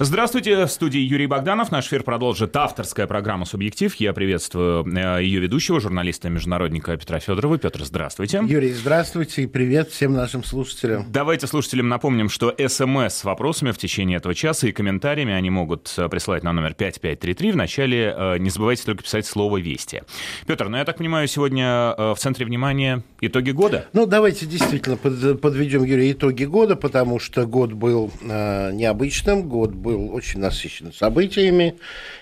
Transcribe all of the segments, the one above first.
Здравствуйте, в студии Юрий Богданов. Наш эфир продолжит авторская программа «Субъектив». Я приветствую э, ее ведущего, журналиста-международника Петра Федорова. Петр, здравствуйте. Юрий, здравствуйте и привет всем нашим слушателям. Давайте слушателям напомним, что СМС с вопросами в течение этого часа и комментариями они могут э, присылать на номер 5533. Вначале э, не забывайте только писать слово «Вести». Петр, ну я так понимаю, сегодня в центре внимания итоги года? Ну, давайте действительно подведем, Юрий, итоги года, потому что год был необычным, год был очень насыщен событиями.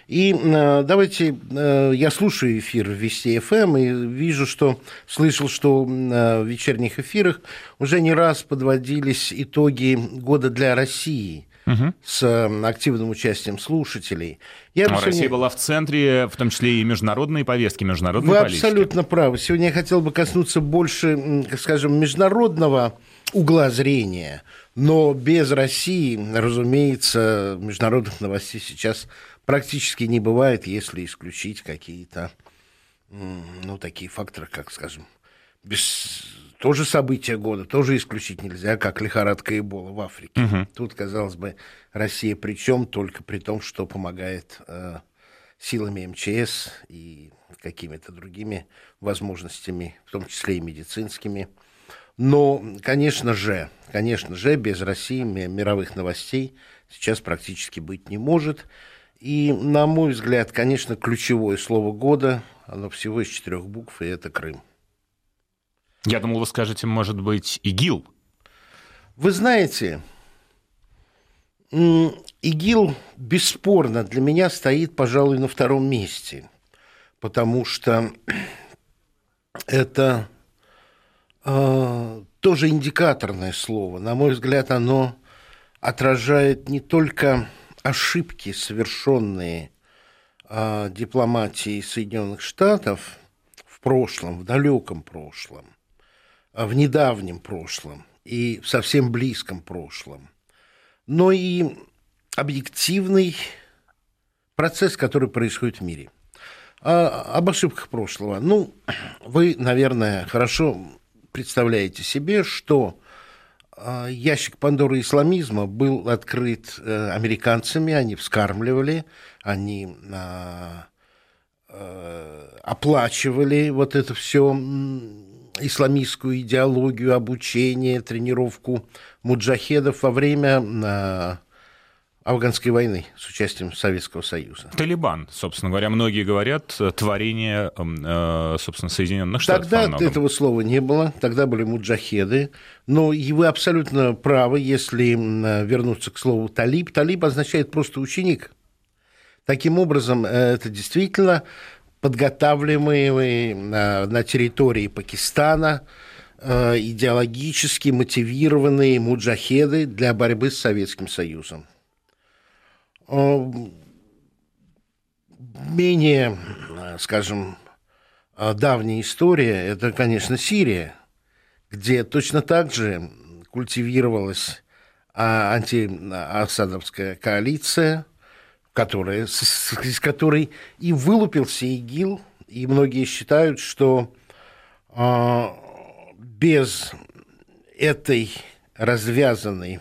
И э, давайте, э, я слушаю эфир Вести ФМ и вижу, что, слышал, что э, в вечерних эфирах уже не раз подводились итоги года для России угу. с активным участием слушателей. Я Но сегодня... Россия была в центре, в том числе и международные повестки, международной Вы политики. абсолютно правы. Сегодня я хотел бы коснуться больше, скажем, международного угла зрения. Но без России, разумеется, международных новостей сейчас практически не бывает, если исключить какие-то, ну, такие факторы, как, скажем, без... тоже события года, тоже исключить нельзя, как лихорадка Эбола в Африке. Угу. Тут, казалось бы, Россия при чем только при том, что помогает э, силами МЧС и какими-то другими возможностями, в том числе и медицинскими. Но, конечно же, конечно же, без России мировых новостей сейчас практически быть не может. И, на мой взгляд, конечно, ключевое слово года, оно всего из четырех букв, и это Крым. Я думал, вы скажете, может быть, ИГИЛ. Вы знаете, ИГИЛ бесспорно для меня стоит, пожалуй, на втором месте, потому что это тоже индикаторное слово. На мой взгляд, оно отражает не только ошибки, совершенные э, дипломатией Соединенных Штатов в прошлом, в далеком прошлом, а в недавнем прошлом и в совсем близком прошлом, но и объективный процесс, который происходит в мире. А, об ошибках прошлого. Ну, вы, наверное, хорошо представляете себе, что а, ящик Пандоры исламизма был открыт э, американцами, они вскармливали, они а, э, оплачивали вот это все исламистскую идеологию, обучение, тренировку муджахедов во время а, афганской войны с участием Советского Союза. Талибан, собственно говоря, многие говорят, творение, э, собственно, Соединенных Штатов. Тогда этого слова не было, тогда были муджахеды, но и вы абсолютно правы, если вернуться к слову талиб. Талиб означает просто ученик. Таким образом, э, это действительно подготавливаемые на, на территории Пакистана э, идеологически мотивированные муджахеды для борьбы с Советским Союзом. Менее, скажем, давняя история – это, конечно, Сирия, где точно так же культивировалась а, антиасадовская коалиция, которая, из которой и вылупился ИГИЛ, и многие считают, что а, без этой развязанной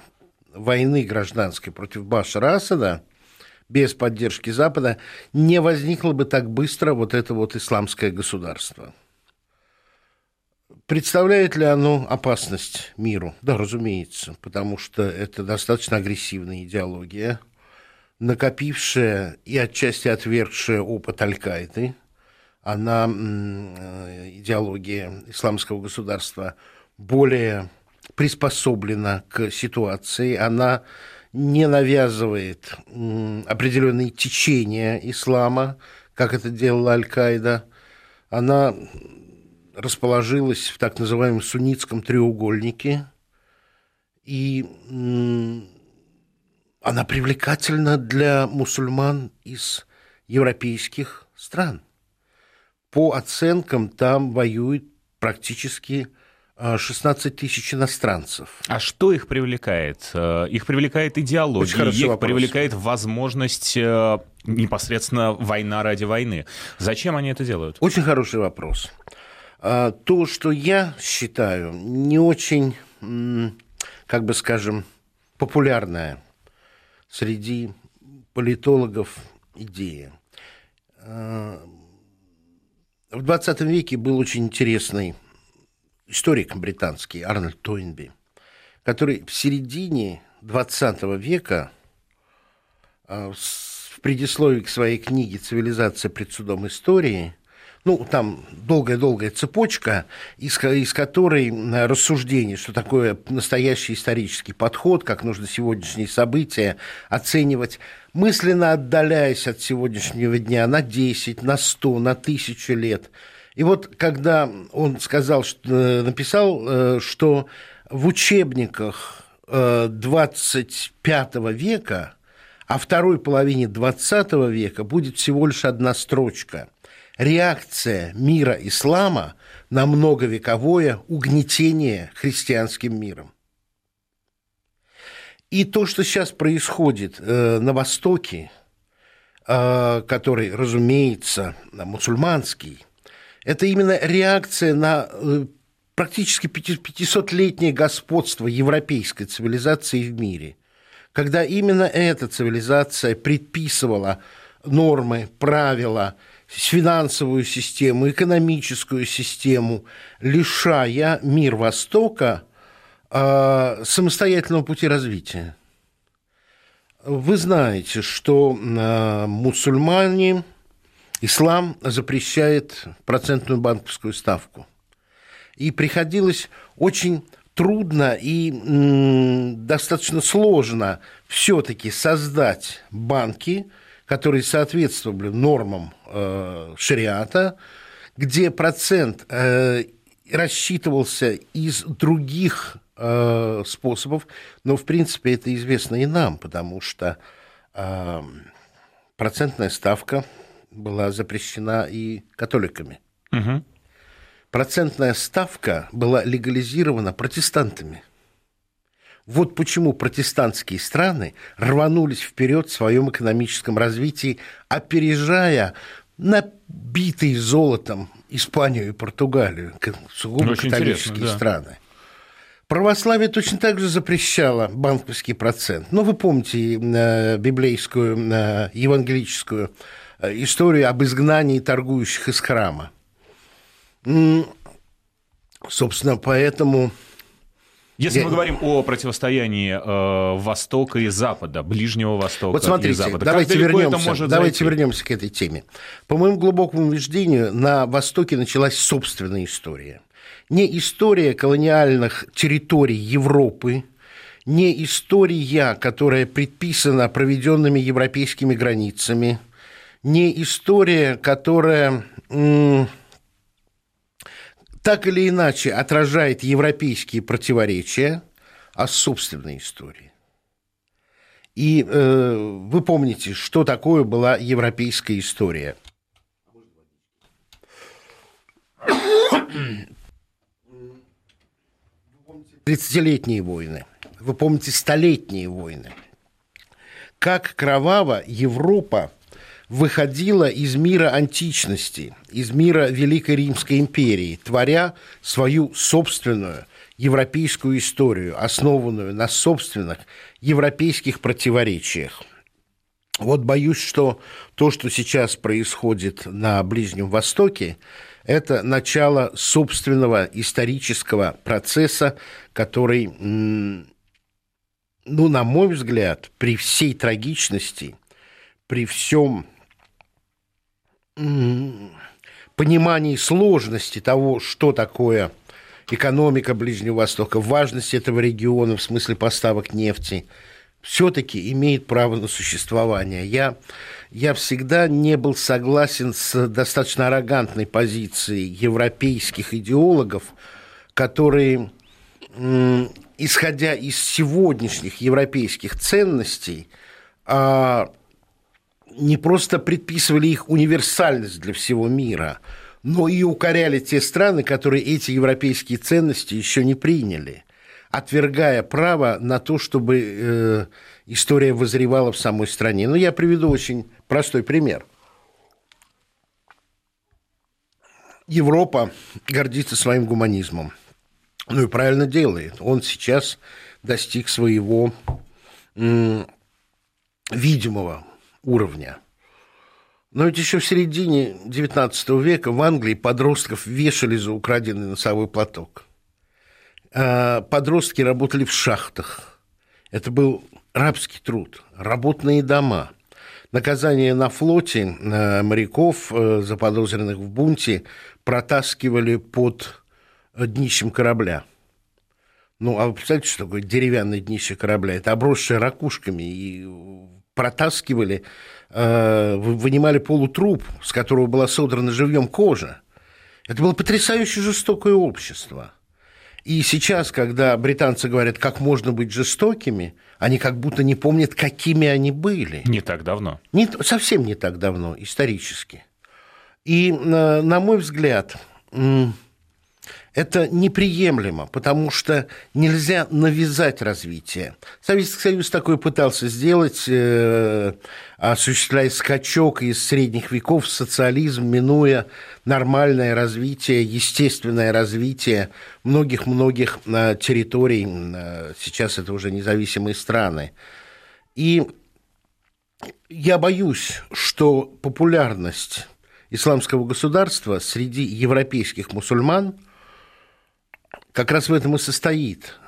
войны гражданской против Башара Асада – без поддержки Запада не возникло бы так быстро вот это вот исламское государство. Представляет ли оно опасность миру? Да, разумеется, потому что это достаточно агрессивная идеология, накопившая и отчасти отвергшая опыт Аль-Каиды. Она, э, идеология исламского государства, более приспособлена к ситуации, она не навязывает определенные течения ислама, как это делала Аль-Каида. Она расположилась в так называемом суннитском треугольнике, и она привлекательна для мусульман из европейских стран. По оценкам, там воюет практически 16 тысяч иностранцев. А что их привлекает? Э, их привлекает идеология, их вопрос. привлекает возможность э, непосредственно война ради войны. Зачем они это делают? Очень хороший вопрос. А, то, что я считаю не очень, как бы скажем, популярное среди политологов идея. В 20 веке был очень интересный историк британский Арнольд Тойнби, который в середине 20 века в предисловии к своей книге «Цивилизация пред судом истории» ну, там долгая-долгая цепочка, из, из которой рассуждение, что такое настоящий исторический подход, как нужно сегодняшние события оценивать, мысленно отдаляясь от сегодняшнего дня на 10, на 100, на 1000 лет. И вот когда он сказал, что, э, написал, э, что в учебниках 25 э, века, а второй половине 20 века будет всего лишь одна строчка – реакция мира ислама на многовековое угнетение христианским миром. И то, что сейчас происходит на Востоке, который, разумеется, мусульманский, это именно реакция на э, практически 500-летнее господство европейской цивилизации в мире, когда именно эта цивилизация предписывала нормы, правила – финансовую систему, экономическую систему, лишая мир Востока э, самостоятельного пути развития. Вы знаете, что э, мусульмане, ислам запрещает процентную банковскую ставку. И приходилось очень трудно и достаточно сложно все-таки создать банки, которые соответствовали нормам э, шариата, где процент э, рассчитывался из других э, способов, но в принципе это известно и нам, потому что э, процентная ставка была запрещена и католиками. Угу. Процентная ставка была легализирована протестантами – вот почему протестантские страны рванулись вперед в своем экономическом развитии, опережая набитые золотом Испанию и Португалию, сугубо Очень католические да. страны. Православие точно так же запрещало банковский процент. Ну, вы помните э, библейскую, э, евангелическую историю об изгнании торгующих из храма. Собственно, поэтому если Я... мы говорим о противостоянии э, Востока и Запада, Ближнего Востока вот смотрите, и Запада, давайте вернемся, давайте вернемся к этой теме. По моему глубокому убеждению, на Востоке началась собственная история. Не история колониальных территорий Европы, не история, которая предписана проведенными европейскими границами, не история, которая так или иначе отражает европейские противоречия, а собственной истории. И э, вы помните, что такое была европейская история. Тридцатилетние войны, вы помните столетние войны. Как кроваво Европа выходила из мира античности, из мира Великой Римской империи, творя свою собственную европейскую историю, основанную на собственных европейских противоречиях. Вот боюсь, что то, что сейчас происходит на Ближнем Востоке, это начало собственного исторического процесса, который, ну, на мой взгляд, при всей трагичности, при всем понимании сложности того, что такое экономика Ближнего Востока, важность этого региона в смысле поставок нефти, все-таки имеет право на существование. Я, я всегда не был согласен с достаточно аррогантной позицией европейских идеологов, которые, исходя из сегодняшних европейских ценностей, а, не просто предписывали их универсальность для всего мира, но и укоряли те страны, которые эти европейские ценности еще не приняли, отвергая право на то, чтобы э, история возревала в самой стране. Но я приведу очень простой пример. Европа гордится своим гуманизмом. Ну и правильно делает. Он сейчас достиг своего видимого уровня. Но ведь еще в середине XIX века в Англии подростков вешали за украденный носовой платок. А подростки работали в шахтах. Это был рабский труд, работные дома. Наказание на флоте моряков, э, заподозренных в бунте, протаскивали под днищем корабля. Ну, а вы представляете, что такое деревянное днище корабля? Это обросшее ракушками, и протаскивали, э, вынимали полутруп, с которого была содрана живьем кожа. Это было потрясающе жестокое общество. И сейчас, когда британцы говорят, как можно быть жестокими, они как будто не помнят, какими они были. Не так давно. Не, совсем не так давно, исторически. И, э, на мой взгляд, это неприемлемо, потому что нельзя навязать развитие. Советский Союз такое пытался сделать, э, осуществляя скачок из средних веков в социализм, минуя нормальное развитие, естественное развитие многих-многих э, территорий. Э, сейчас это уже независимые страны. И я боюсь, что популярность исламского государства среди европейских мусульман – как раз в этом и состоит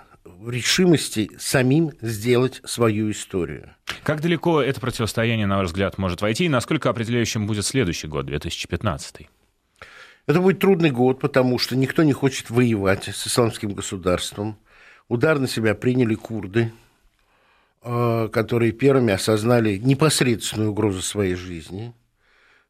решимости самим сделать свою историю. Как далеко это противостояние, на ваш взгляд, может войти, и насколько определяющим будет следующий год, 2015? Это будет трудный год, потому что никто не хочет воевать с исламским государством. Удар на себя приняли курды, э, которые первыми осознали непосредственную угрозу своей жизни.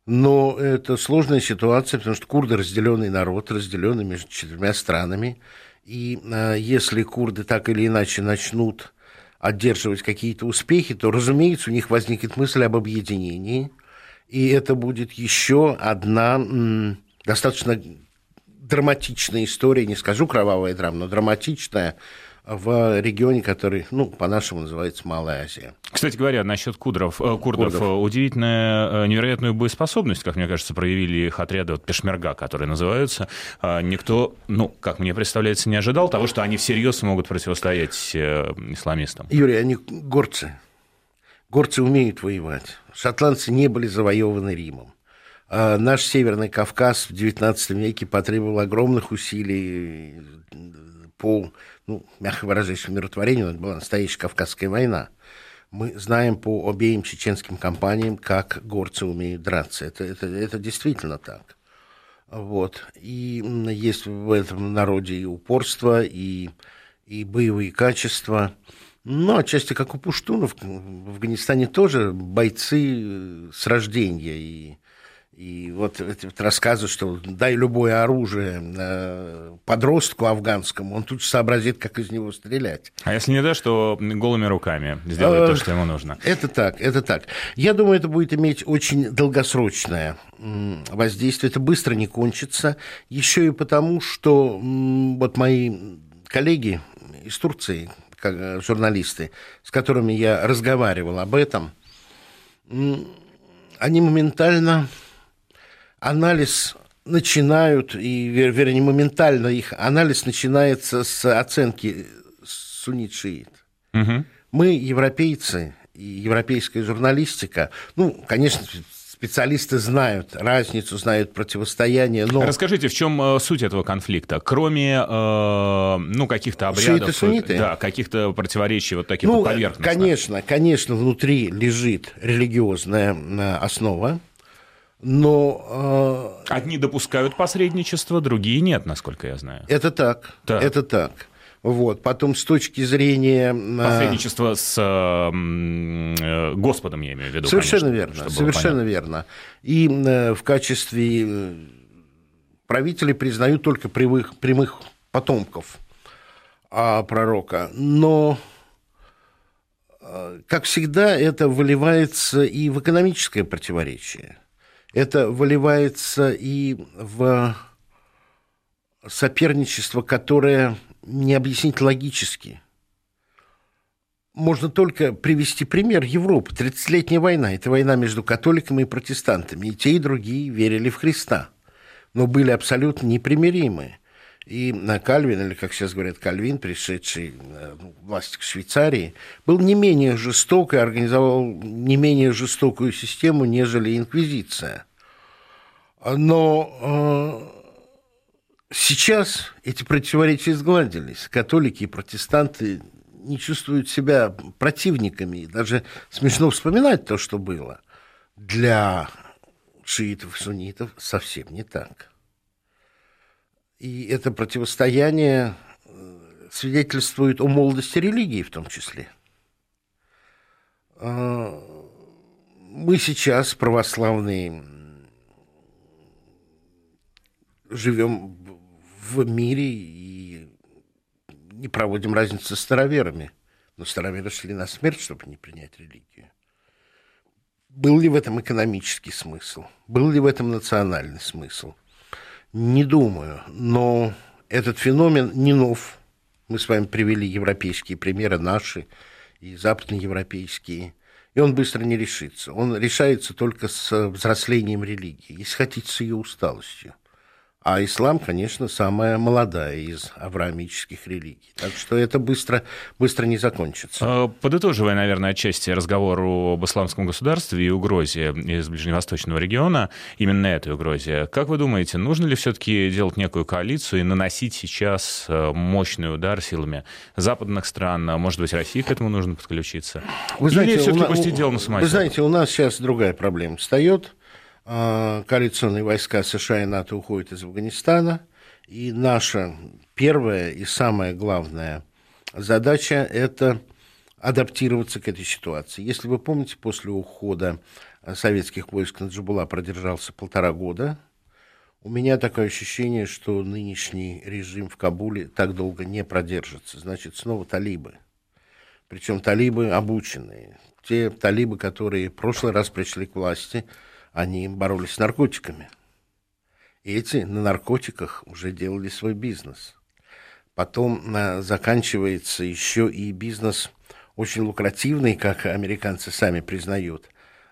Но это сложная ситуация, потому что курды разделенный народ, разделенный между четырьмя странами. И э, если курды так или иначе начнут одерживать какие-то успехи, то, разумеется, у них возникнет мысль об объединении. И это будет еще одна достаточно драматичная история, не скажу кровавая драма, но драматичная в регионе, который, ну, по-нашему называется Малая Азия. Кстати говоря, насчет кудров, э, курдов, курдов. Э, удивительная, э, невероятную боеспособность, как мне кажется, проявили их отряды вот, пешмерга, которые называются. А, никто, ну, как мне представляется, не ожидал того, что они всерьез смогут противостоять исламистам. Юрий, они горцы. Горцы умеют воевать. Шотландцы не были завоеваны Римом. А наш Северный Кавказ в XIX веке потребовал огромных усилий по ну, мягко выражаясь, умиротворению, это была настоящая Кавказская война. Мы знаем по обеим чеченским компаниям, как горцы умеют драться. Это, это, это действительно так. Вот. И есть в этом народе и упорство, и, и боевые качества. Ну, отчасти, как у пуштунов, в Афганистане тоже бойцы э, с рождения. И и вот вот рассказы, что дай любое оружие э, подростку афганскому, он тут же сообразит, как из него стрелять. А если не дашь, то голыми руками сделает то, что ему нужно. Это так, это так. Я думаю, это будет иметь очень долгосрочное воздействие. Это быстро не кончится. Еще и потому, что вот мои коллеги из Турции, как э, журналисты, с которыми я разговаривал об этом, они моментально анализ начинают, и, вернее, моментально их анализ начинается с оценки суннит-шиит. Угу. Мы, европейцы, и европейская журналистика, ну, конечно, специалисты знают разницу, знают противостояние. Но... Расскажите, в чем э, суть этого конфликта? Кроме э, ну, каких-то обрядов, Шииты, да, каких-то противоречий вот таких ну, вот поверхностных? Конечно, конечно, внутри лежит религиозная э, основа но... Э, Одни допускают посредничество, другие нет, насколько я знаю. Это так, так. это так. Вот. Потом с точки зрения... Э, Посредничество с э, Господом, я имею в виду. Совершенно конечно, верно, совершенно верно. И э, в качестве э, правителей признают только прямых, прямых потомков а, пророка. Но, э, как всегда, это выливается и в экономическое противоречие это выливается и в соперничество, которое не объяснить логически. Можно только привести пример Европы. 30-летняя война – это война между католиками и протестантами. И те, и другие верили в Христа, но были абсолютно непримиримы. И Кальвин, или, как сейчас говорят, Кальвин, пришедший ну, власть к Швейцарии, был не менее жесток и организовал не менее жестокую систему, нежели инквизиция. Но э, сейчас эти противоречия сгладились. Католики и протестанты не чувствуют себя противниками. Даже смешно вспоминать то, что было. Для шиитов и суннитов совсем не так. И это противостояние э, свидетельствует о молодости религии в том числе. А, мы сейчас, православные, живем в мире и не проводим разницы с староверами. Но староверы шли на смерть, чтобы не принять религию. Был ли в этом экономический смысл? Был ли в этом национальный смысл? Не думаю, но этот феномен не нов. Мы с вами привели европейские примеры, наши и западноевропейские. И он быстро не решится. Он решается только с взрослением религии, если хотите, с ее усталостью. А ислам, конечно, самая молодая из авраамических религий. Так что это быстро, быстро не закончится. А, подытоживая, наверное, отчасти разговор об исламском государстве и угрозе из ближневосточного региона, именно этой угрозе, как вы думаете, нужно ли все-таки делать некую коалицию и наносить сейчас э, мощный удар силами западных стран? Может быть, России к этому нужно подключиться? Вы знаете, Или все-таки пустить дело на самотек? Вы знаете, у нас сейчас другая проблема встает – коалиционные войска США и НАТО уходят из Афганистана, и наша первая и самая главная задача – это адаптироваться к этой ситуации. Если вы помните, после ухода советских войск на Джабула продержался полтора года, у меня такое ощущение, что нынешний режим в Кабуле так долго не продержится. Значит, снова талибы. Причем талибы обученные. Те талибы, которые в прошлый раз пришли к власти – они боролись с наркотиками. И эти на наркотиках уже делали свой бизнес. Потом а, заканчивается еще и бизнес очень лукративный, как американцы сами признают.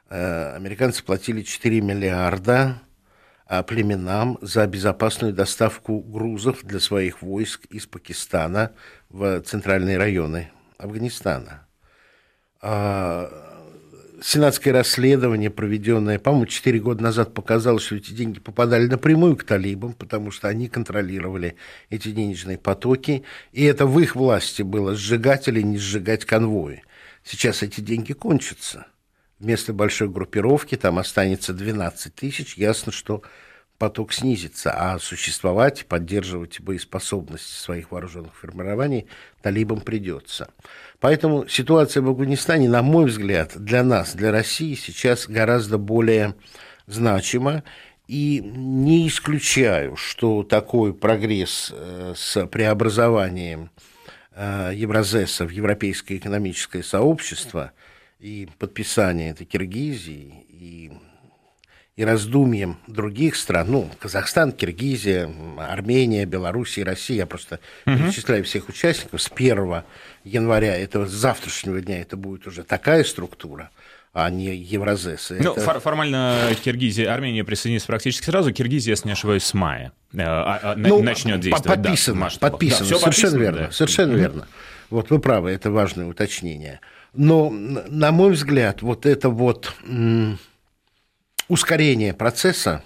А, американцы платили 4 миллиарда а, племенам за безопасную доставку грузов для своих войск из Пакистана в центральные районы Афганистана сенатское расследование, проведенное, по-моему, 4 года назад, показало, что эти деньги попадали напрямую к талибам, потому что они контролировали эти денежные потоки, и это в их власти было сжигать или не сжигать конвои. Сейчас эти деньги кончатся. Вместо большой группировки там останется 12 тысяч. Ясно, что поток снизится, а существовать, поддерживать боеспособность своих вооруженных формирований талибам придется. Поэтому ситуация в Афганистане, на мой взгляд, для нас, для России сейчас гораздо более значима. И не исключаю, что такой прогресс э, с преобразованием э, Евразеса в Европейское экономическое сообщество и подписание этой Киргизии и и раздумьем других стран, ну, Казахстан, Киргизия, Армения, Белоруссия, Россия, я просто угу. перечисляю всех участников, с 1 января, этого завтрашнего дня, это будет уже такая структура, а не Евразес. Ну, это... формально Киргизия, Армения присоединится практически сразу, Киргизия, если не ошибаюсь, с мая э, а, а, ну, начнет действовать. Подписано, да, подписано, да, совершенно верно, да. совершенно mm верно. Вот вы правы, это важное уточнение. Но, на мой взгляд, вот это вот ускорение процесса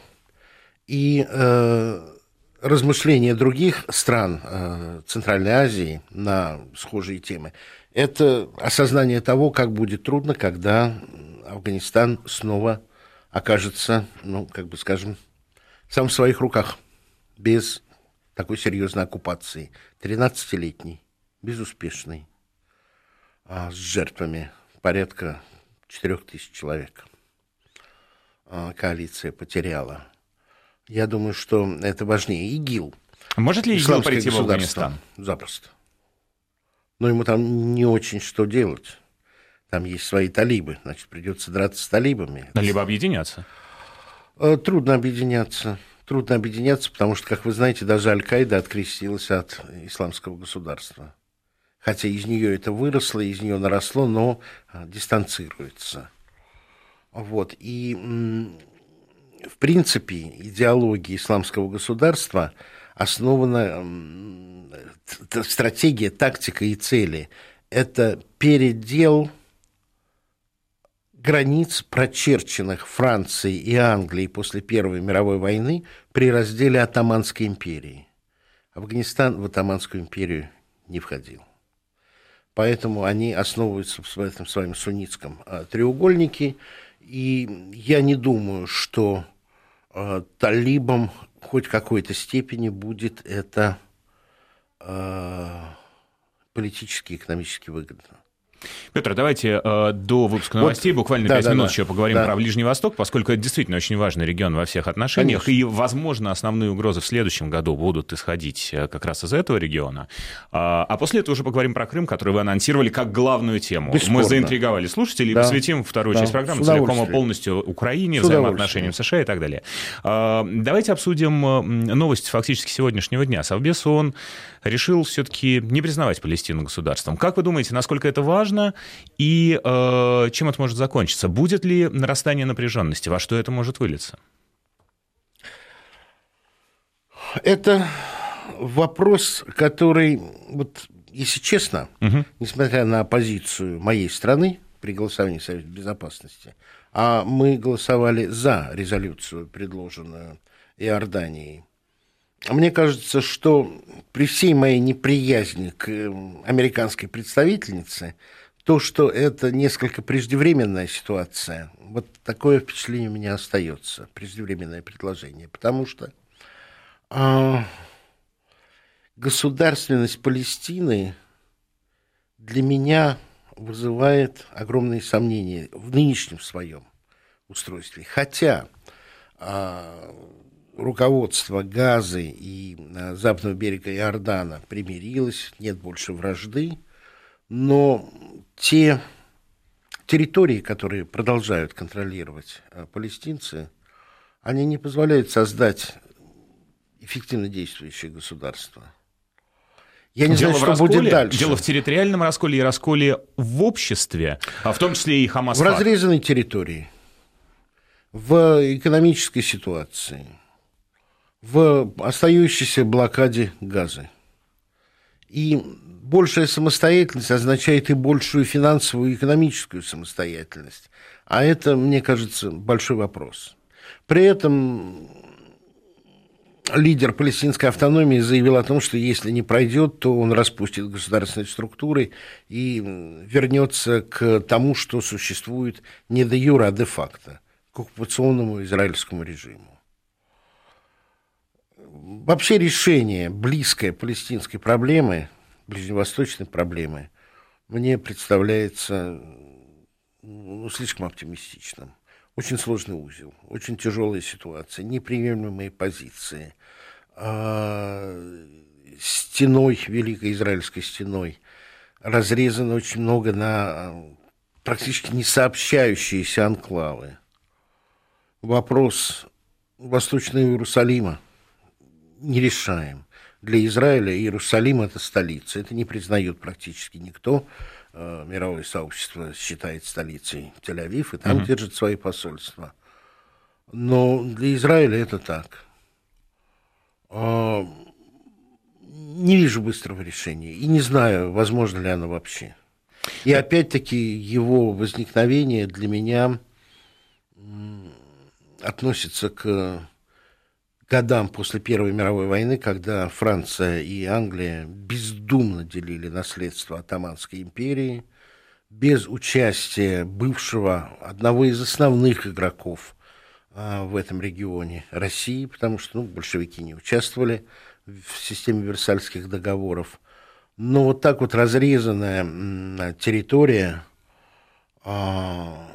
и э, размышления других стран э, Центральной Азии на схожие темы, это осознание того, как будет трудно, когда Афганистан снова окажется, ну, как бы скажем, сам в своих руках, без такой серьезной оккупации. 13-летний, безуспешный, а с жертвами порядка 4 тысяч человек. А, коалиция потеряла. Я думаю, что это важнее. ИГИЛ. Может ли ИГИЛ прийти в Афганистан? Запросто. Но ему там не очень что делать. Там есть свои талибы, значит, придется драться с талибами. Либо объединяться. Э, трудно объединяться. Трудно объединяться, потому что, как вы знаете, даже Аль-Каида открестилась от исламского государства. Хотя из нее это выросло, из нее наросло, но а, дистанцируется. Вот. И, в принципе, идеология исламского государства, основана стратегия, тактика и цели. Это передел границ, прочерченных Францией и Англией после Первой мировой войны при разделе Атаманской империи. Афганистан в Атаманскую империю не входил. Поэтому они основываются в этом своем суннитском а, треугольнике. И я не думаю, что а, талибам хоть какой-то степени будет это а, политически и экономически выгодно. Петр, давайте э, до выпуска новостей вот, буквально да, 5 да, минут да, еще поговорим да. про Ближний Восток, поскольку это действительно очень важный регион во всех отношениях. Конечно. И, возможно, основные угрозы в следующем году будут исходить э, как раз из этого региона. А, а после этого уже поговорим про Крым, который вы анонсировали как главную тему. Бесспорно. Мы заинтриговали слушателей, да. посвятим вторую да. часть программы целиком и полностью Украине, взаимоотношениям США и так далее. А, давайте обсудим новость фактически сегодняшнего дня. Совбез ООН решил все-таки не признавать Палестину государством. Как вы думаете, насколько это важно и э, чем это может закончиться? Будет ли нарастание напряженности? Во что это может вылиться? Это вопрос, который, вот, если честно, угу. несмотря на позицию моей страны при голосовании Совета Безопасности, а мы голосовали за резолюцию, предложенную Иорданией, мне кажется, что при всей моей неприязни к эм, американской представительнице, то, что это несколько преждевременная ситуация, вот такое впечатление у меня остается, преждевременное предложение, потому что а, государственность Палестины для меня вызывает огромные сомнения в нынешнем своем устройстве. Хотя а, руководство Газы и э, западного берега Иордана примирилось, нет больше вражды, но те территории, которые продолжают контролировать э, палестинцы, они не позволяют создать эффективно действующее государство. Я не дело знаю, что расколе, будет дальше. Дело в территориальном расколе и расколе в обществе, а в том числе и Хамас. В разрезанной территории, в экономической ситуации – в остающейся блокаде газа. И большая самостоятельность означает и большую финансовую и экономическую самостоятельность. А это, мне кажется, большой вопрос. При этом лидер палестинской автономии заявил о том, что если не пройдет, то он распустит государственные структуры и вернется к тому, что существует не де юра, а де факто, к оккупационному израильскому режиму вообще решение близкой палестинской проблемы, ближневосточной проблемы, мне представляется ну, слишком оптимистичным. Очень сложный узел, очень тяжелая ситуация, неприемлемые позиции. А, стеной, Великой Израильской стеной, разрезано очень много на практически не сообщающиеся анклавы. Вопрос Восточного Иерусалима – не решаем. Для Израиля Иерусалим – это столица. Это не признает практически никто. Э, мировое сообщество считает столицей Тель-Авив, и там mm-hmm. держит свои посольства. Но для Израиля это так. А, не вижу быстрого решения. И не знаю, возможно ли оно вообще. И опять-таки его возникновение для меня относится к годам после Первой мировой войны, когда Франция и Англия бездумно делили наследство Отtomанской империи, без участия бывшего одного из основных игроков а, в этом регионе России, потому что ну, большевики не участвовали в системе Версальских договоров. Но вот так вот разрезанная территория а,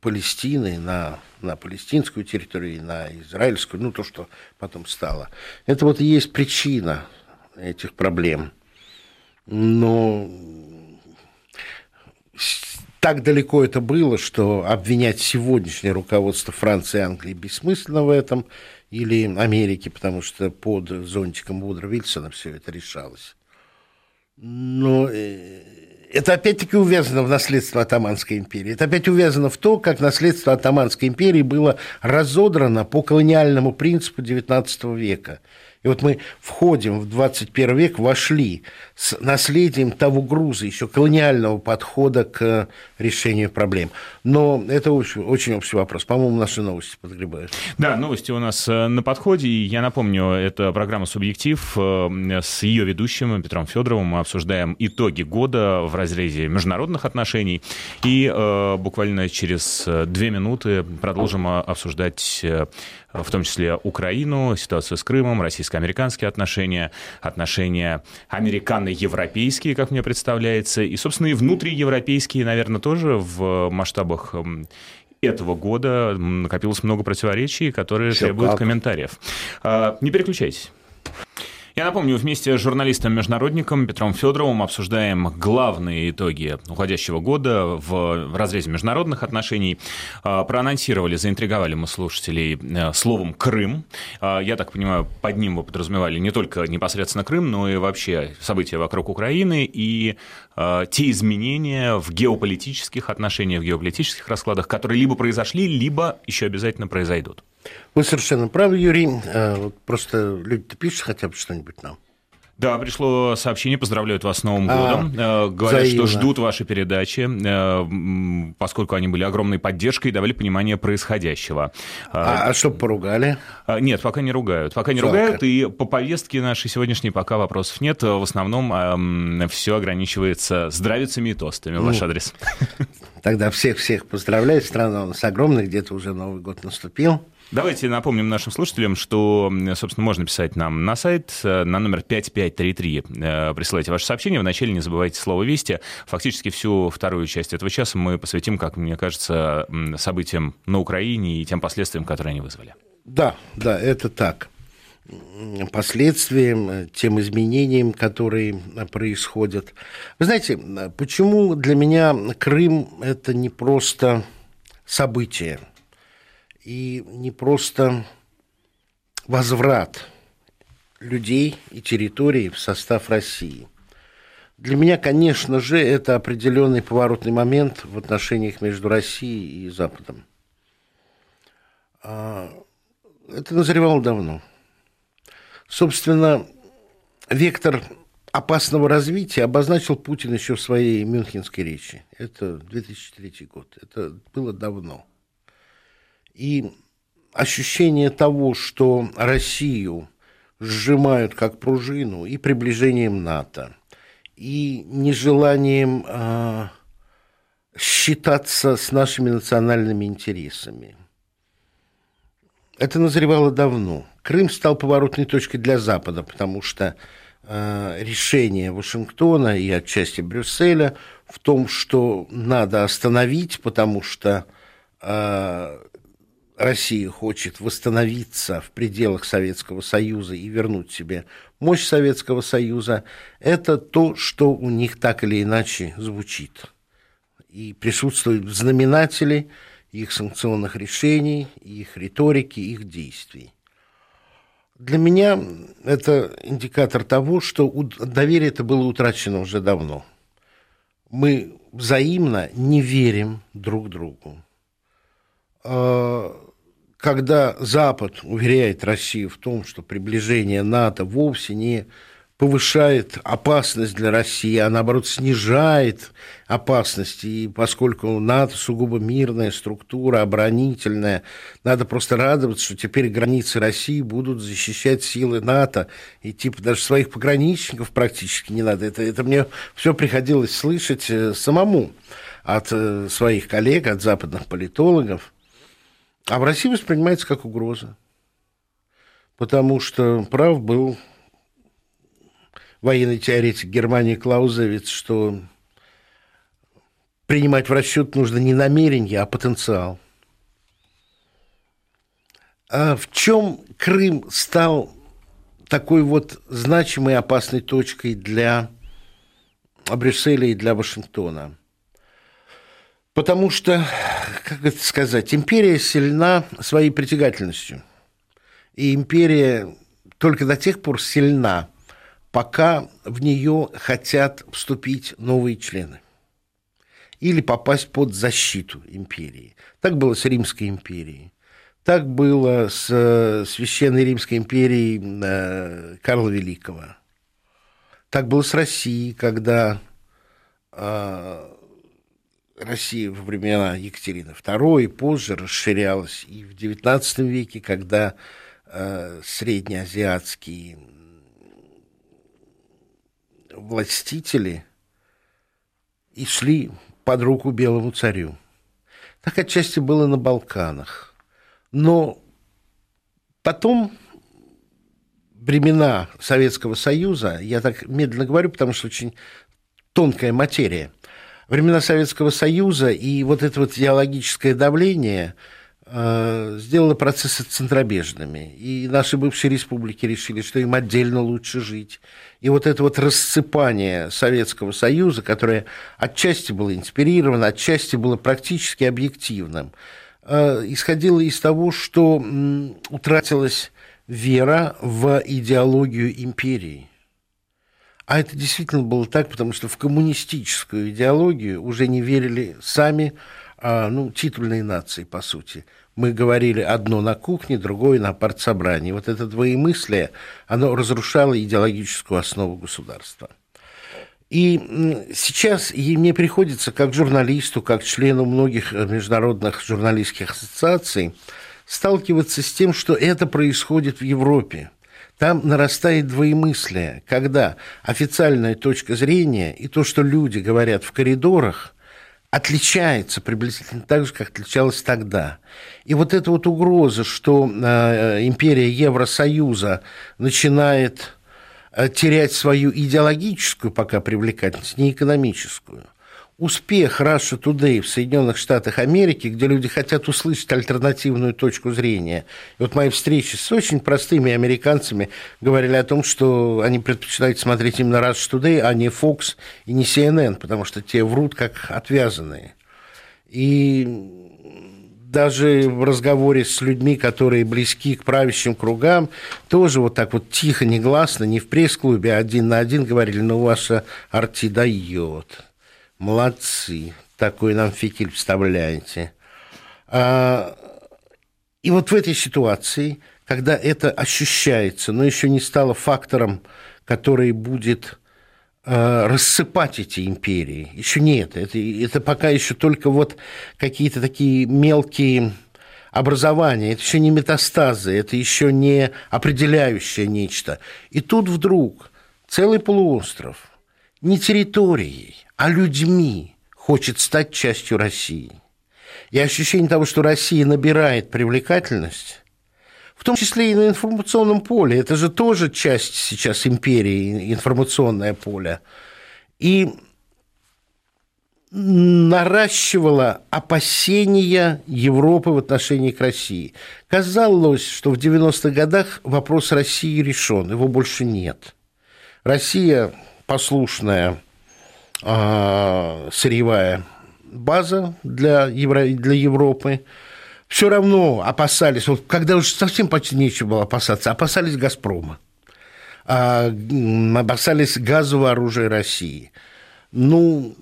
Палестины на на палестинскую территорию, на израильскую, ну, то, что потом стало. Это вот и есть причина этих проблем. Но так далеко это было, что обвинять сегодняшнее руководство Франции и Англии бессмысленно в этом, или Америки, потому что под зонтиком Вудро Вильсона все это решалось. Но э, это опять-таки увязано в наследство Атаманской империи. Это опять увязано в то, как наследство Атаманской империи было разодрано по колониальному принципу XIX века. И вот мы входим в 21 век, вошли с наследием того груза, еще колониального подхода к решению проблем. Но это очень, очень общий вопрос. По-моему, наши новости подгребают. Да, новости у нас э, на подходе. И я напомню, это программа «Субъектив». Э, с ее ведущим Петром Федоровым мы обсуждаем итоги года в разрезе международных отношений. И э, буквально через две минуты продолжим обсуждать в том числе Украину, ситуацию с Крымом, российско-американские отношения, отношения американо-европейские, как мне представляется, и, собственно, и внутриевропейские, наверное, тоже в масштабах этого года накопилось много противоречий, которые Все требуют как? комментариев. А, не переключайтесь. Я напомню, вместе с журналистом-международником Петром Федоровым обсуждаем главные итоги уходящего года в разрезе международных отношений. А, проанонсировали, заинтриговали мы слушателей э, словом «Крым». А, я так понимаю, под ним вы подразумевали не только непосредственно Крым, но и вообще события вокруг Украины и а, те изменения в геополитических отношениях, в геополитических раскладах, которые либо произошли, либо еще обязательно произойдут. Вы совершенно правы, Юрий. Э, просто люди-то пишут хотя бы что-нибудь нам. Да, пришло сообщение, поздравляют вас с Новым а, годом. А, Говорят, взаимно. что ждут ваши передачи, э, поскольку они были огромной поддержкой и давали понимание происходящего. А, а что, поругали? Нет, пока не ругают. Пока не Жалко. ругают, и по повестке нашей сегодняшней пока вопросов нет. В основном все ограничивается здравицами и тостами. Ваш ну, адрес. Тогда всех-всех поздравляю. Страна у нас огромная, где-то уже Новый год наступил. Давайте напомним нашим слушателям, что, собственно, можно писать нам на сайт э, на номер 5533. Э, присылайте ваше сообщение. Вначале не забывайте слово «Вести». Фактически всю вторую часть этого часа мы посвятим, как мне кажется, событиям на Украине и тем последствиям, которые они вызвали. Да, да, это так. Последствиям, тем изменениям, которые происходят. Вы знаете, почему для меня Крым – это не просто событие – и не просто возврат людей и территорий в состав России. Для меня, конечно же, это определенный поворотный момент в отношениях между Россией и Западом. А, это назревало давно. Собственно, вектор опасного развития обозначил Путин еще в своей мюнхенской речи. Это 2003 год. Это было давно. И ощущение того, что Россию сжимают как пружину и приближением НАТО, и нежеланием э, считаться с нашими национальными интересами. Это назревало давно. Крым стал поворотной точкой для Запада, потому что э, решение Вашингтона и отчасти Брюсселя в том, что надо остановить, потому что э, Россия хочет восстановиться в пределах Советского Союза и вернуть себе мощь Советского Союза, это то, что у них так или иначе звучит. И присутствует в знаменателе их санкционных решений, их риторики, их действий. Для меня это индикатор того, что доверие это было утрачено уже давно. Мы взаимно не верим друг другу а, когда Запад уверяет Россию в том, что приближение НАТО вовсе не повышает опасность для России, а наоборот снижает опасность. И поскольку НАТО сугубо мирная структура, оборонительная, надо просто радоваться, что теперь границы России будут защищать силы НАТО. И типа даже своих пограничников практически не надо. Это, это мне все приходилось слышать э, самому от э, своих коллег, от западных политологов. А в России воспринимается как угроза. Потому что прав был военный теоретик Германии Клаузевиц, что принимать в расчет нужно не намерение, а потенциал. А в чем Крым стал такой вот значимой опасной точкой для Брюсселя и для Вашингтона? Потому что, как это сказать, империя сильна своей притягательностью. И империя только до тех пор сильна, пока в нее хотят вступить новые члены или попасть под защиту империи. Так было с Римской империей. Так было с э, Священной Римской империей э, Карла Великого. Так было с Россией, когда э, Россия во времена Екатерины II и позже расширялась, и в XIX веке, когда среднеазиатские властители и шли под руку белому царю. Так отчасти было на Балканах. Но потом времена Советского Союза, я так медленно говорю, потому что очень тонкая материя, времена Советского Союза и вот это вот идеологическое давление – Э, сделала процессы центробежными. И наши бывшие республики решили, что им отдельно лучше жить. И вот это вот рассыпание Советского Союза, которое отчасти было инспирировано, отчасти было практически объективным, э, исходило из того, что утратилась вера в идеологию империи. А это действительно было так, потому что в коммунистическую идеологию уже не верили сами а, ну, титульные нации, по сути. Мы говорили одно на кухне, другое на партсобрании. Вот это двоемыслие, оно разрушало идеологическую основу государства. И сейчас мне приходится, как журналисту, как члену многих международных журналистских ассоциаций, сталкиваться с тем, что это происходит в Европе. Там нарастает двоемыслие, когда официальная точка зрения и то, что люди говорят в коридорах, отличается приблизительно так же, как отличалась тогда. И вот эта вот угроза, что э, империя Евросоюза начинает э, терять свою идеологическую пока привлекательность, не экономическую, успех Russia Today в Соединенных Штатах Америки, где люди хотят услышать альтернативную точку зрения. И вот мои встречи с очень простыми американцами говорили о том, что они предпочитают смотреть именно Russia Today, а не Fox и не CNN, потому что те врут как отвязанные. И даже в разговоре с людьми, которые близки к правящим кругам, тоже вот так вот тихо, негласно, не в пресс-клубе, а один на один говорили, ну, ваша арти дает молодцы, такой нам фитиль вставляете. А, и вот в этой ситуации, когда это ощущается, но еще не стало фактором, который будет а, рассыпать эти империи. Еще нет. Это, это пока еще только вот какие-то такие мелкие образования. Это еще не метастазы, это еще не определяющее нечто. И тут вдруг целый полуостров не территорией, а людьми хочет стать частью России. И ощущение того, что Россия набирает привлекательность, в том числе и на информационном поле. Это же тоже часть сейчас империи, информационное поле. И наращивала опасения Европы в отношении к России. Казалось, что в 90-х годах вопрос России решен, его больше нет. Россия послушная э, сырьевая база для, Евро, для Европы. Все равно опасались, вот когда уже совсем почти нечего было опасаться, опасались «Газпрома», э, опасались газового оружия России. Ну,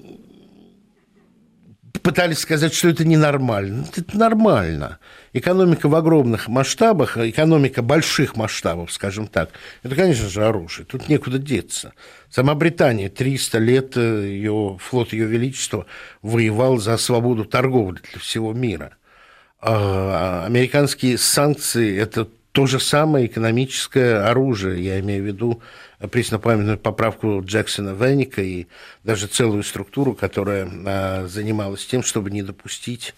пытались сказать, что это ненормально. Это нормально. Экономика в огромных масштабах, экономика больших масштабов, скажем так, это, конечно же, оружие. Тут некуда деться. Сама Британия 300 лет, э, ее, флот Ее Величества воевал за свободу торговли для всего мира. А американские санкции – это то же самое экономическое оружие, я имею в виду преснопамятную поправку Джексона Венника и даже целую структуру, которая а, занималась тем, чтобы не допустить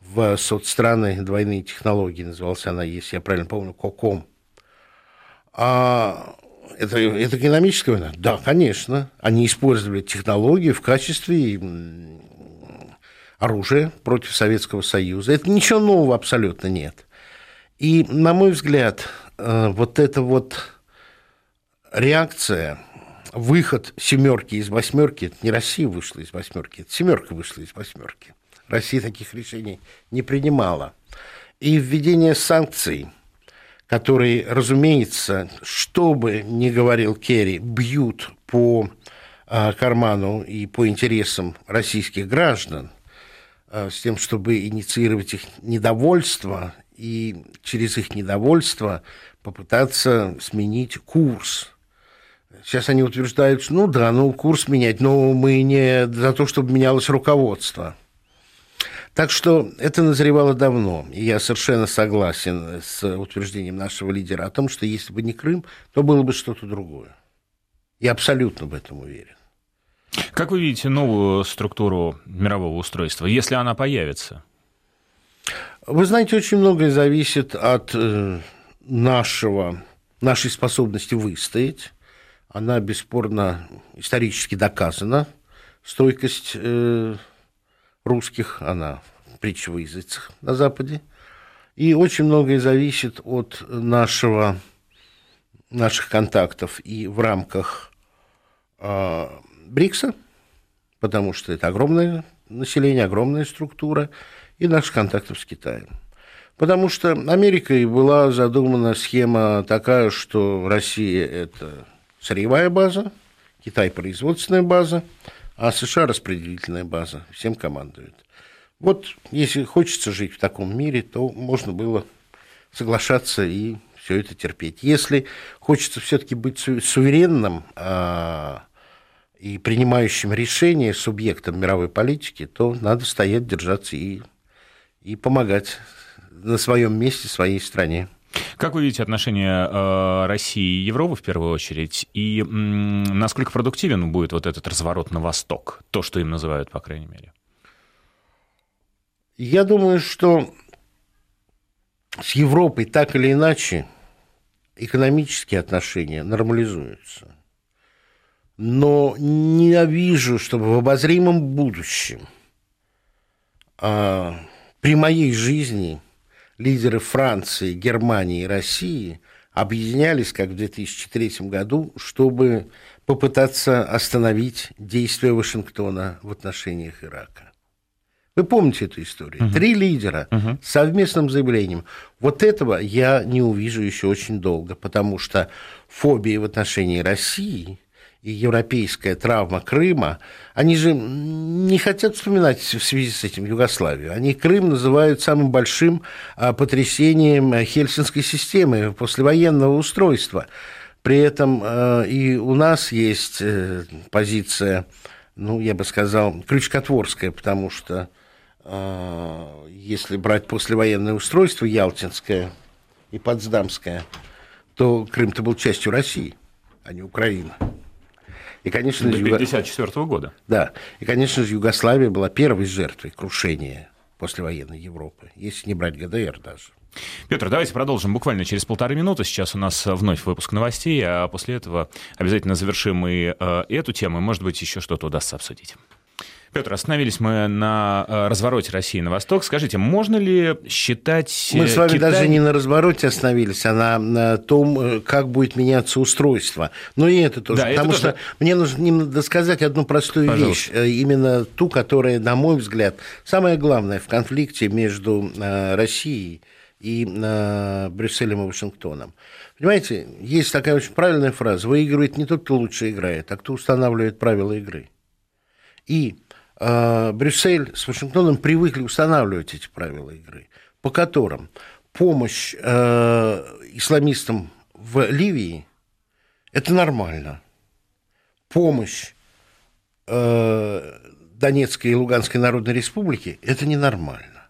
в соцстраны двойные технологии, называлась она, если я правильно помню, КОКОМ. А это, это экономическая война? Да, конечно. Они использовали технологии в качестве оружия против Советского Союза. Это ничего нового абсолютно нет. И, на мой взгляд, э, вот эта вот реакция, выход семерки из восьмерки, это не Россия вышла из восьмерки, это семерка вышла из восьмерки. Россия таких решений не принимала. И введение санкций, которые, разумеется, что бы ни говорил Керри, бьют по а, карману и по интересам российских граждан, а, с тем, чтобы инициировать их недовольство и через их недовольство попытаться сменить курс. Сейчас они утверждают, ну да, ну курс менять, но мы не за то, чтобы менялось руководство. Так что это назревало давно, и я совершенно согласен с утверждением нашего лидера о том, что если бы не Крым, то было бы что-то другое. Я абсолютно в этом уверен. Как вы видите новую структуру мирового устройства, если она появится? Вы знаете, очень многое зависит от э, нашего, нашей способности выстоять. Она бесспорно исторически доказана. Стойкость э, русских, она притча во языцах на Западе. И очень многое зависит от нашего, наших контактов и в рамках э, БРИКСа, потому что это огромное население, огромная структура, и наших контактов с Китаем. Потому что Америкой была задумана схема такая, что Россия – это сырьевая база, Китай – производственная база, а США – распределительная база, всем командует. Вот если хочется жить в таком мире, то можно было соглашаться и все это терпеть. Если хочется все-таки быть суверенным, а, и принимающим решения субъектом мировой политики, то надо стоять, держаться и, и помогать на своем месте своей стране. Как вы видите отношения э, России и Европы в первую очередь, и насколько продуктивен будет вот этот разворот на восток, то, что им называют, по крайней мере? Я думаю, что с Европой так или иначе экономические отношения нормализуются но ненавижу, чтобы в обозримом будущем а, при моей жизни лидеры Франции, Германии и России объединялись, как в 2003 году, чтобы попытаться остановить действия Вашингтона в отношениях Ирака. Вы помните эту историю? Угу. Три лидера угу. с совместным заявлением. Вот этого я не увижу еще очень долго, потому что фобии в отношении России – и европейская травма Крыма, они же не хотят вспоминать в связи с этим Югославию. Они Крым называют самым большим а, потрясением хельсинской системы послевоенного устройства. При этом а, и у нас есть э, позиция, ну, я бы сказал, крючкотворская, потому что а, если брать послевоенное устройство Ялтинское и Потсдамское, то Крым-то был частью России, а не Украины. И, конечно, До 1954 Юго... года. Да. И, конечно же, Югославия была первой жертвой крушения послевоенной Европы, если не брать ГДР даже. Петр, давайте продолжим буквально через полторы минуты. Сейчас у нас вновь выпуск новостей, а после этого обязательно завершим и э, эту тему, и, может быть, еще что-то удастся обсудить. Петр, остановились мы на э, развороте России на восток. Скажите, можно ли считать... Мы с вами Китай... даже не на развороте остановились, а на, на том, э, как будет меняться устройство. Но и это тоже. Да, потому это что тоже... мне нужно досказать одну простую Пожалуйста. вещь, э, именно ту, которая, на мой взгляд, самое главное в конфликте между Россией и Брюсселем и Вашингтоном. Понимаете, есть такая очень правильная фраза. Выигрывает не тот, кто лучше играет, а кто устанавливает правила игры. И Э, Брюссель с Вашингтоном привыкли устанавливать эти правила игры, по которым помощь э, исламистам в Ливии – это нормально. Помощь э, Донецкой и Луганской Народной Республики – это ненормально.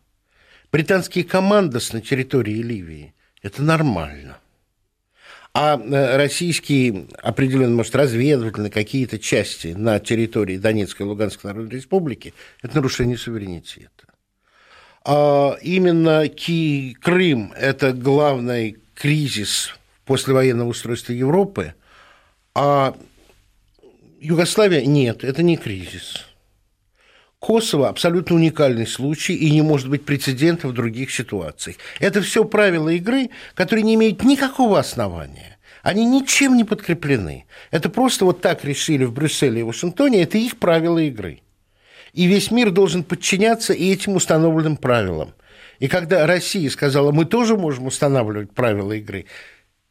Британские командос на территории Ливии – это нормально – а э, российские, определенно, может, разведывательные какие-то части на территории Донецкой и Луганской Народной Республики – это нарушение суверенитета. А именно Ки, Крым – это главный кризис послевоенного устройства Европы, а Югославия – нет, это не кризис. Косово абсолютно уникальный случай и не может быть прецедента в других ситуациях. Это все правила игры, которые не имеют никакого основания. Они ничем не подкреплены. Это просто вот так решили в Брюсселе и Вашингтоне, это их правила игры. И весь мир должен подчиняться и этим установленным правилам. И когда Россия сказала, мы тоже можем устанавливать правила игры,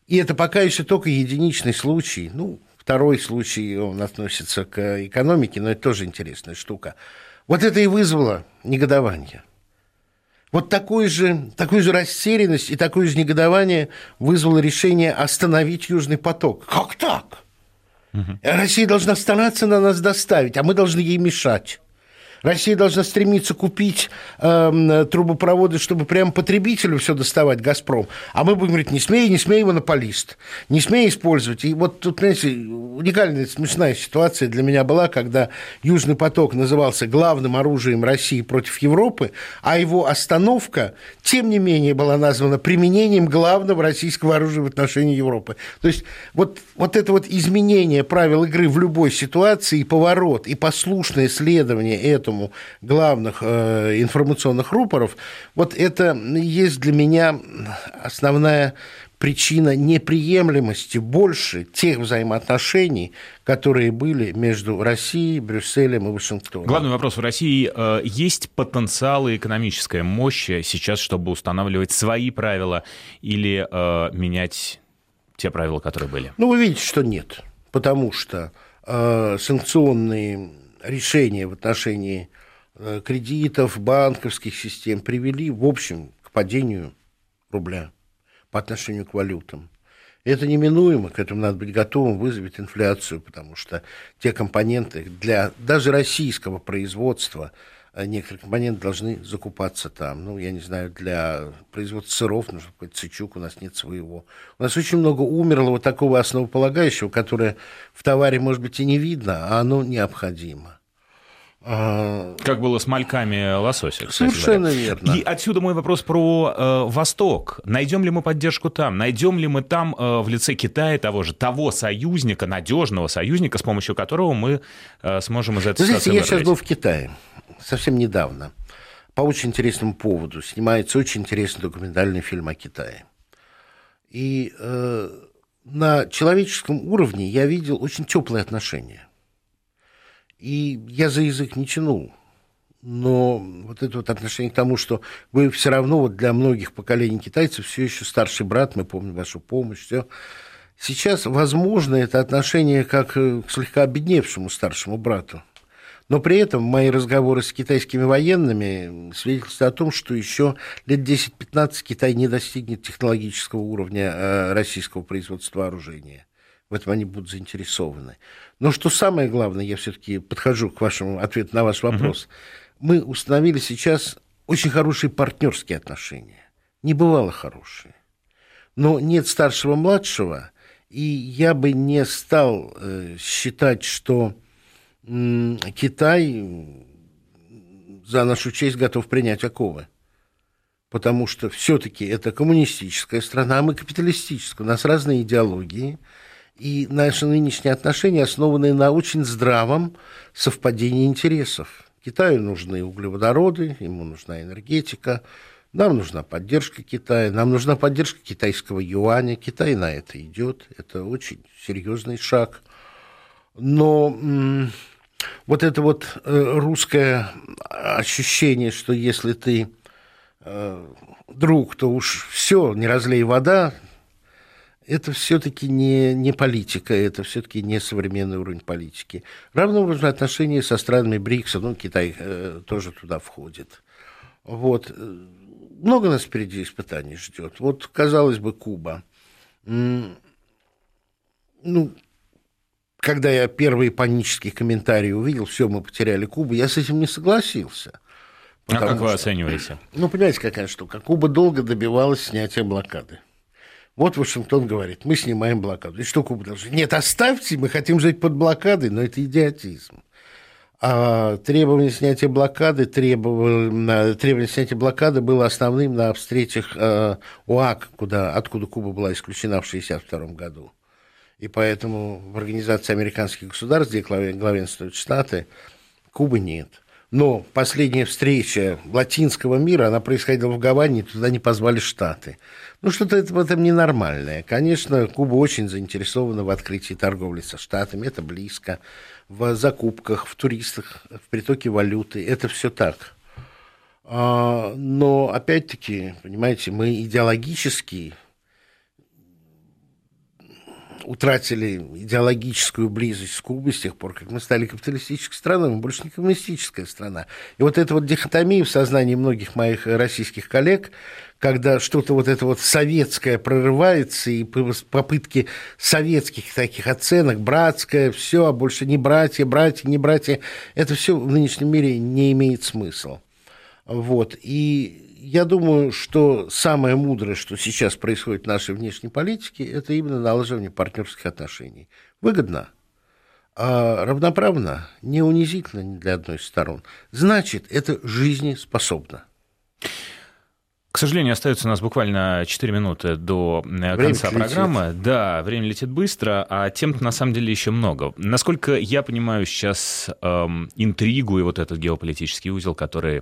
и это пока еще только единичный случай, ну, второй случай, он относится к экономике, но это тоже интересная штука – вот это и вызвало негодование. Вот такой же, такую же растерянность и такое же негодование вызвало решение остановить Южный поток. Как так? Угу. Россия должна стараться на нас доставить, а мы должны ей мешать. Россия должна стремиться купить э, трубопроводы, чтобы прямо потребителю все доставать, «Газпром». А мы будем говорить, не смей, не смей, монополист, не смей использовать. И вот тут, понимаете, уникальная, смешная ситуация для меня была, когда «Южный поток» назывался главным оружием России против Европы, а его остановка, тем не менее, была названа применением главного российского оружия в отношении Европы. То есть вот, вот это вот изменение правил игры в любой ситуации, и поворот, и послушное следование этому этому главных э, информационных рупоров, вот это есть для меня основная причина неприемлемости больше тех взаимоотношений, которые были между Россией, Брюсселем и Вашингтоном. Главный вопрос. В России э, есть потенциал и экономическая мощь сейчас, чтобы устанавливать свои правила или э, менять те правила, которые были? Ну, вы видите, что нет. Потому что э, санкционные решения в отношении э, кредитов, банковских систем привели, в общем, к падению рубля по отношению к валютам. это неминуемо, к этому надо быть готовым, вызовет инфляцию, потому что те компоненты для даже российского производства, э, некоторые компоненты должны закупаться там. Ну, я не знаю, для производства сыров нужно какой-то цычук, у нас нет своего. У нас очень много умерло вот такого основополагающего, которое в товаре, может быть, и не видно, а оно необходимо. А, как было с мальками лосося, Совершенно говоря. верно. И отсюда мой вопрос про э, Восток. Найдем ли мы поддержку там? Найдем ли мы там э, в лице Китая того же, того союзника, надежного союзника, с помощью которого мы э, сможем из этой Вы знаете, я сейчас был в Китае совсем недавно по очень интересному поводу. Снимается очень интересный документальный фильм о Китае. И э, на человеческом уровне я видел очень теплые отношения и я за язык не тянул. Но вот это вот отношение к тому, что вы все равно вот для многих поколений китайцев все еще старший брат, мы помним вашу помощь, все. Сейчас, возможно, это отношение как к слегка обедневшему старшему брату. Но при этом мои разговоры с китайскими военными свидетельствуют о том, что еще лет 10-15 Китай не достигнет технологического уровня э, российского производства вооружения в этом они будут заинтересованы. Но что самое главное, я все-таки подхожу к вашему ответу на ваш вопрос. Угу. Мы установили сейчас очень хорошие партнерские отношения. Не бывало хорошие. Но нет старшего-младшего, и я бы не стал э, считать, что э, Китай за нашу честь готов принять оковы. Потому что все-таки это коммунистическая страна, а мы капиталистическая. У нас разные идеологии, и наши нынешние отношения основаны на очень здравом совпадении интересов. Китаю нужны углеводороды, ему нужна энергетика, нам нужна поддержка Китая, нам нужна поддержка китайского юаня. Китай на это идет, это очень серьезный шаг. Но вот это вот э, русское ощущение, что если ты э, друг, то уж все, не разлей вода, это все-таки не, не политика, это все-таки не современный уровень политики. Равно уровень отношения со странами БРИКСа, ну, Китай э, тоже туда входит. Вот. Много нас впереди испытаний ждет. Вот, казалось бы, Куба. Ну, когда я первые панические комментарии увидел, все, мы потеряли Кубу, я с этим не согласился. А как вы оцениваете? Ну, понимаете, какая штука. Куба долго добивалась снятия блокады. Вот Вашингтон говорит, мы снимаем блокаду. И что Куба должна? Нет, оставьте, мы хотим жить под блокадой, но это идиотизм. А требование снятия блокады, требование, требование снятия блокады было основным на встречах э, ОАК, куда, откуда Куба была исключена в 1962 году. И поэтому в Организации американских государств, где главенствуют Штаты, Кубы нет. Но последняя встреча латинского мира, она происходила в Гаване, туда не позвали Штаты. Ну, что-то в этом ненормальное. Конечно, Куба очень заинтересована в открытии торговли со Штатами, это близко. В закупках, в туристах, в притоке валюты, это все так. А, но, опять-таки, понимаете, мы идеологически утратили идеологическую близость с Кубой с тех пор, как мы стали капиталистической страной, мы больше не коммунистическая страна. И вот эта вот дихотомия в сознании многих моих российских коллег, когда что-то вот это вот советское прорывается, и попытки советских таких оценок, братское, все, а больше не братья, братья, не братья, это все в нынешнем мире не имеет смысла. Вот. И я думаю, что самое мудрое, что сейчас происходит в нашей внешней политике, это именно налаживание партнерских отношений. Выгодно, а равноправно, не унизительно ни для одной из сторон. Значит, это жизнеспособно. К сожалению, остается у нас буквально 4 минуты до время конца программы. Летит. Да, время летит быстро, а тем на самом деле еще много. Насколько я понимаю сейчас эм, интригу и вот этот геополитический узел, который э,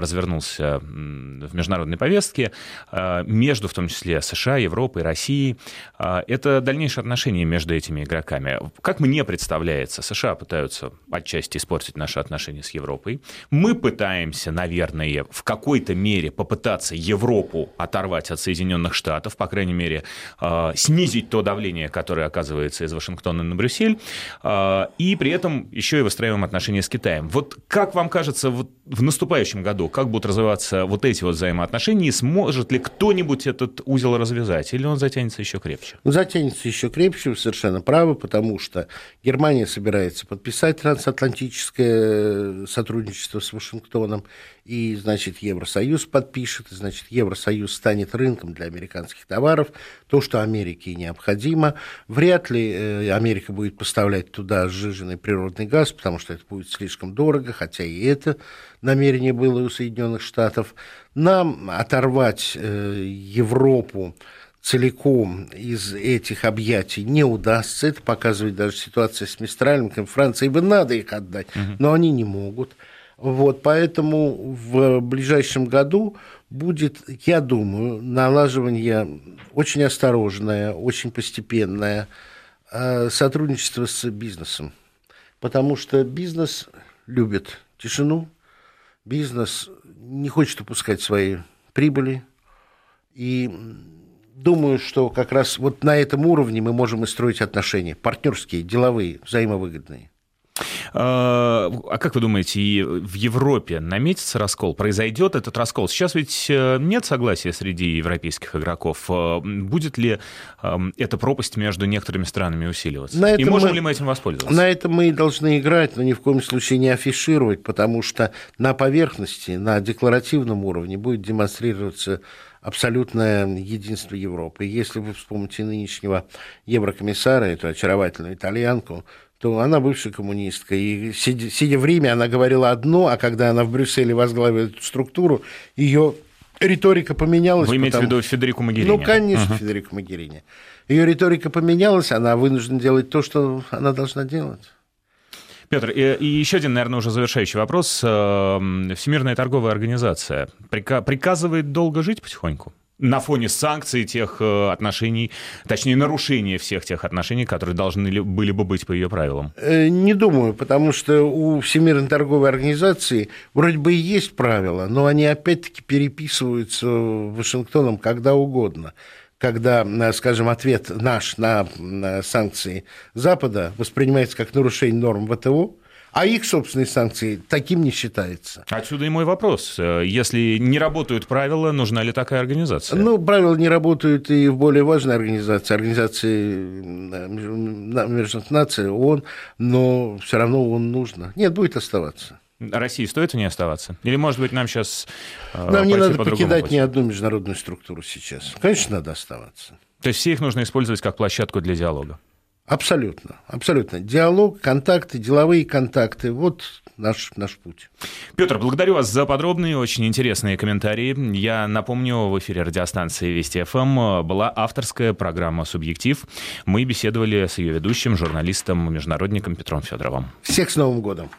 развернулся в международной повестке э, между, в том числе, США, Европой, Россией, э, это дальнейшие отношения между этими игроками. Как мне представляется, США пытаются отчасти испортить наши отношения с Европой. Мы пытаемся, наверное, в какой-то мере попытаться попытаться Европу оторвать от Соединенных Штатов, по крайней мере, а, снизить то давление, которое оказывается из Вашингтона на Брюссель, а, и при этом еще и выстраиваем отношения с Китаем. Вот как вам кажется, вот в наступающем году, как будут развиваться вот эти вот взаимоотношения, и сможет ли кто-нибудь этот узел развязать, или он затянется еще крепче? Затянется еще крепче, вы совершенно правы, потому что Германия собирается подписать трансатлантическое сотрудничество с Вашингтоном, и, значит, Евросоюз подпишет, и, значит, Евросоюз станет рынком для американских товаров, то, что Америке необходимо. Вряд ли э, Америка будет поставлять туда сжиженный природный газ, потому что это будет слишком дорого, хотя и это намерение было у Соединенных Штатов. Нам оторвать э, Европу целиком из этих объятий не удастся. Это показывает даже ситуация с Мистралем. Франции бы надо их отдать, но они не могут. Вот, поэтому в ближайшем году будет, я думаю, налаживание очень осторожное, очень постепенное э, сотрудничество с бизнесом. Потому что бизнес любит тишину, бизнес не хочет упускать свои прибыли. И думаю, что как раз вот на этом уровне мы можем и строить отношения партнерские, деловые, взаимовыгодные. А, а как вы думаете, и в Европе наметится раскол? Произойдет этот раскол? Сейчас ведь э, нет согласия среди европейских игроков. А, будет ли эта пропасть между некоторыми странами усиливаться? На и можем мы, ли мы этим воспользоваться? На этом мы и должны играть, но ни в коем случае не афишировать, потому что на поверхности, на декларативном уровне будет демонстрироваться абсолютное единство Европы. Если вы вспомните нынешнего еврокомиссара, эту очаровательную итальянку, то она бывшая коммунистка. И сидя, сидя в Риме, она говорила одно, а когда она в Брюсселе возглавила эту структуру, ее риторика поменялась. Вы имеете потому... в виду Федерику Магерини? Ну, конечно, uh-huh. Федерику Магерини. Ее риторика поменялась, она вынуждена делать то, что она должна делать. Петр, и, и еще один, наверное, уже завершающий вопрос. Эм, Всемирная торговая организация приказывает долго жить потихоньку? На фоне санкций тех э, отношений, точнее, нарушения всех тех отношений, которые должны были бы быть по ее правилам? Э, не думаю, потому что у Всемирной торговой организации вроде бы и есть правила, но они опять-таки переписываются Вашингтоном когда угодно когда, э, скажем, ответ наш на санкции Запада воспринимается как нарушение норм ВТО, а их собственные санкции таким не считается. Отсюда и мой вопрос. Э, если не работают правила, нужна ли такая организация? Ну, правила не работают и в более важной организации, организации Международных наций, ООН, но все равно он нужно. Нет, будет оставаться. России стоит в ней оставаться? Или, может быть, нам сейчас э, Нам не надо по покидать пути? ни одну международную структуру сейчас. Конечно, надо оставаться. То есть все их нужно использовать как площадку для диалога? Абсолютно, абсолютно. Диалог, контакты, деловые контакты – вот наш, наш путь. Петр, благодарю вас за подробные, очень интересные комментарии. Я напомню, в эфире радиостанции Вести ФМ была авторская программа «Субъектив». Мы беседовали с ее ведущим, журналистом, международником Петром Федоровым. Всех с Новым годом!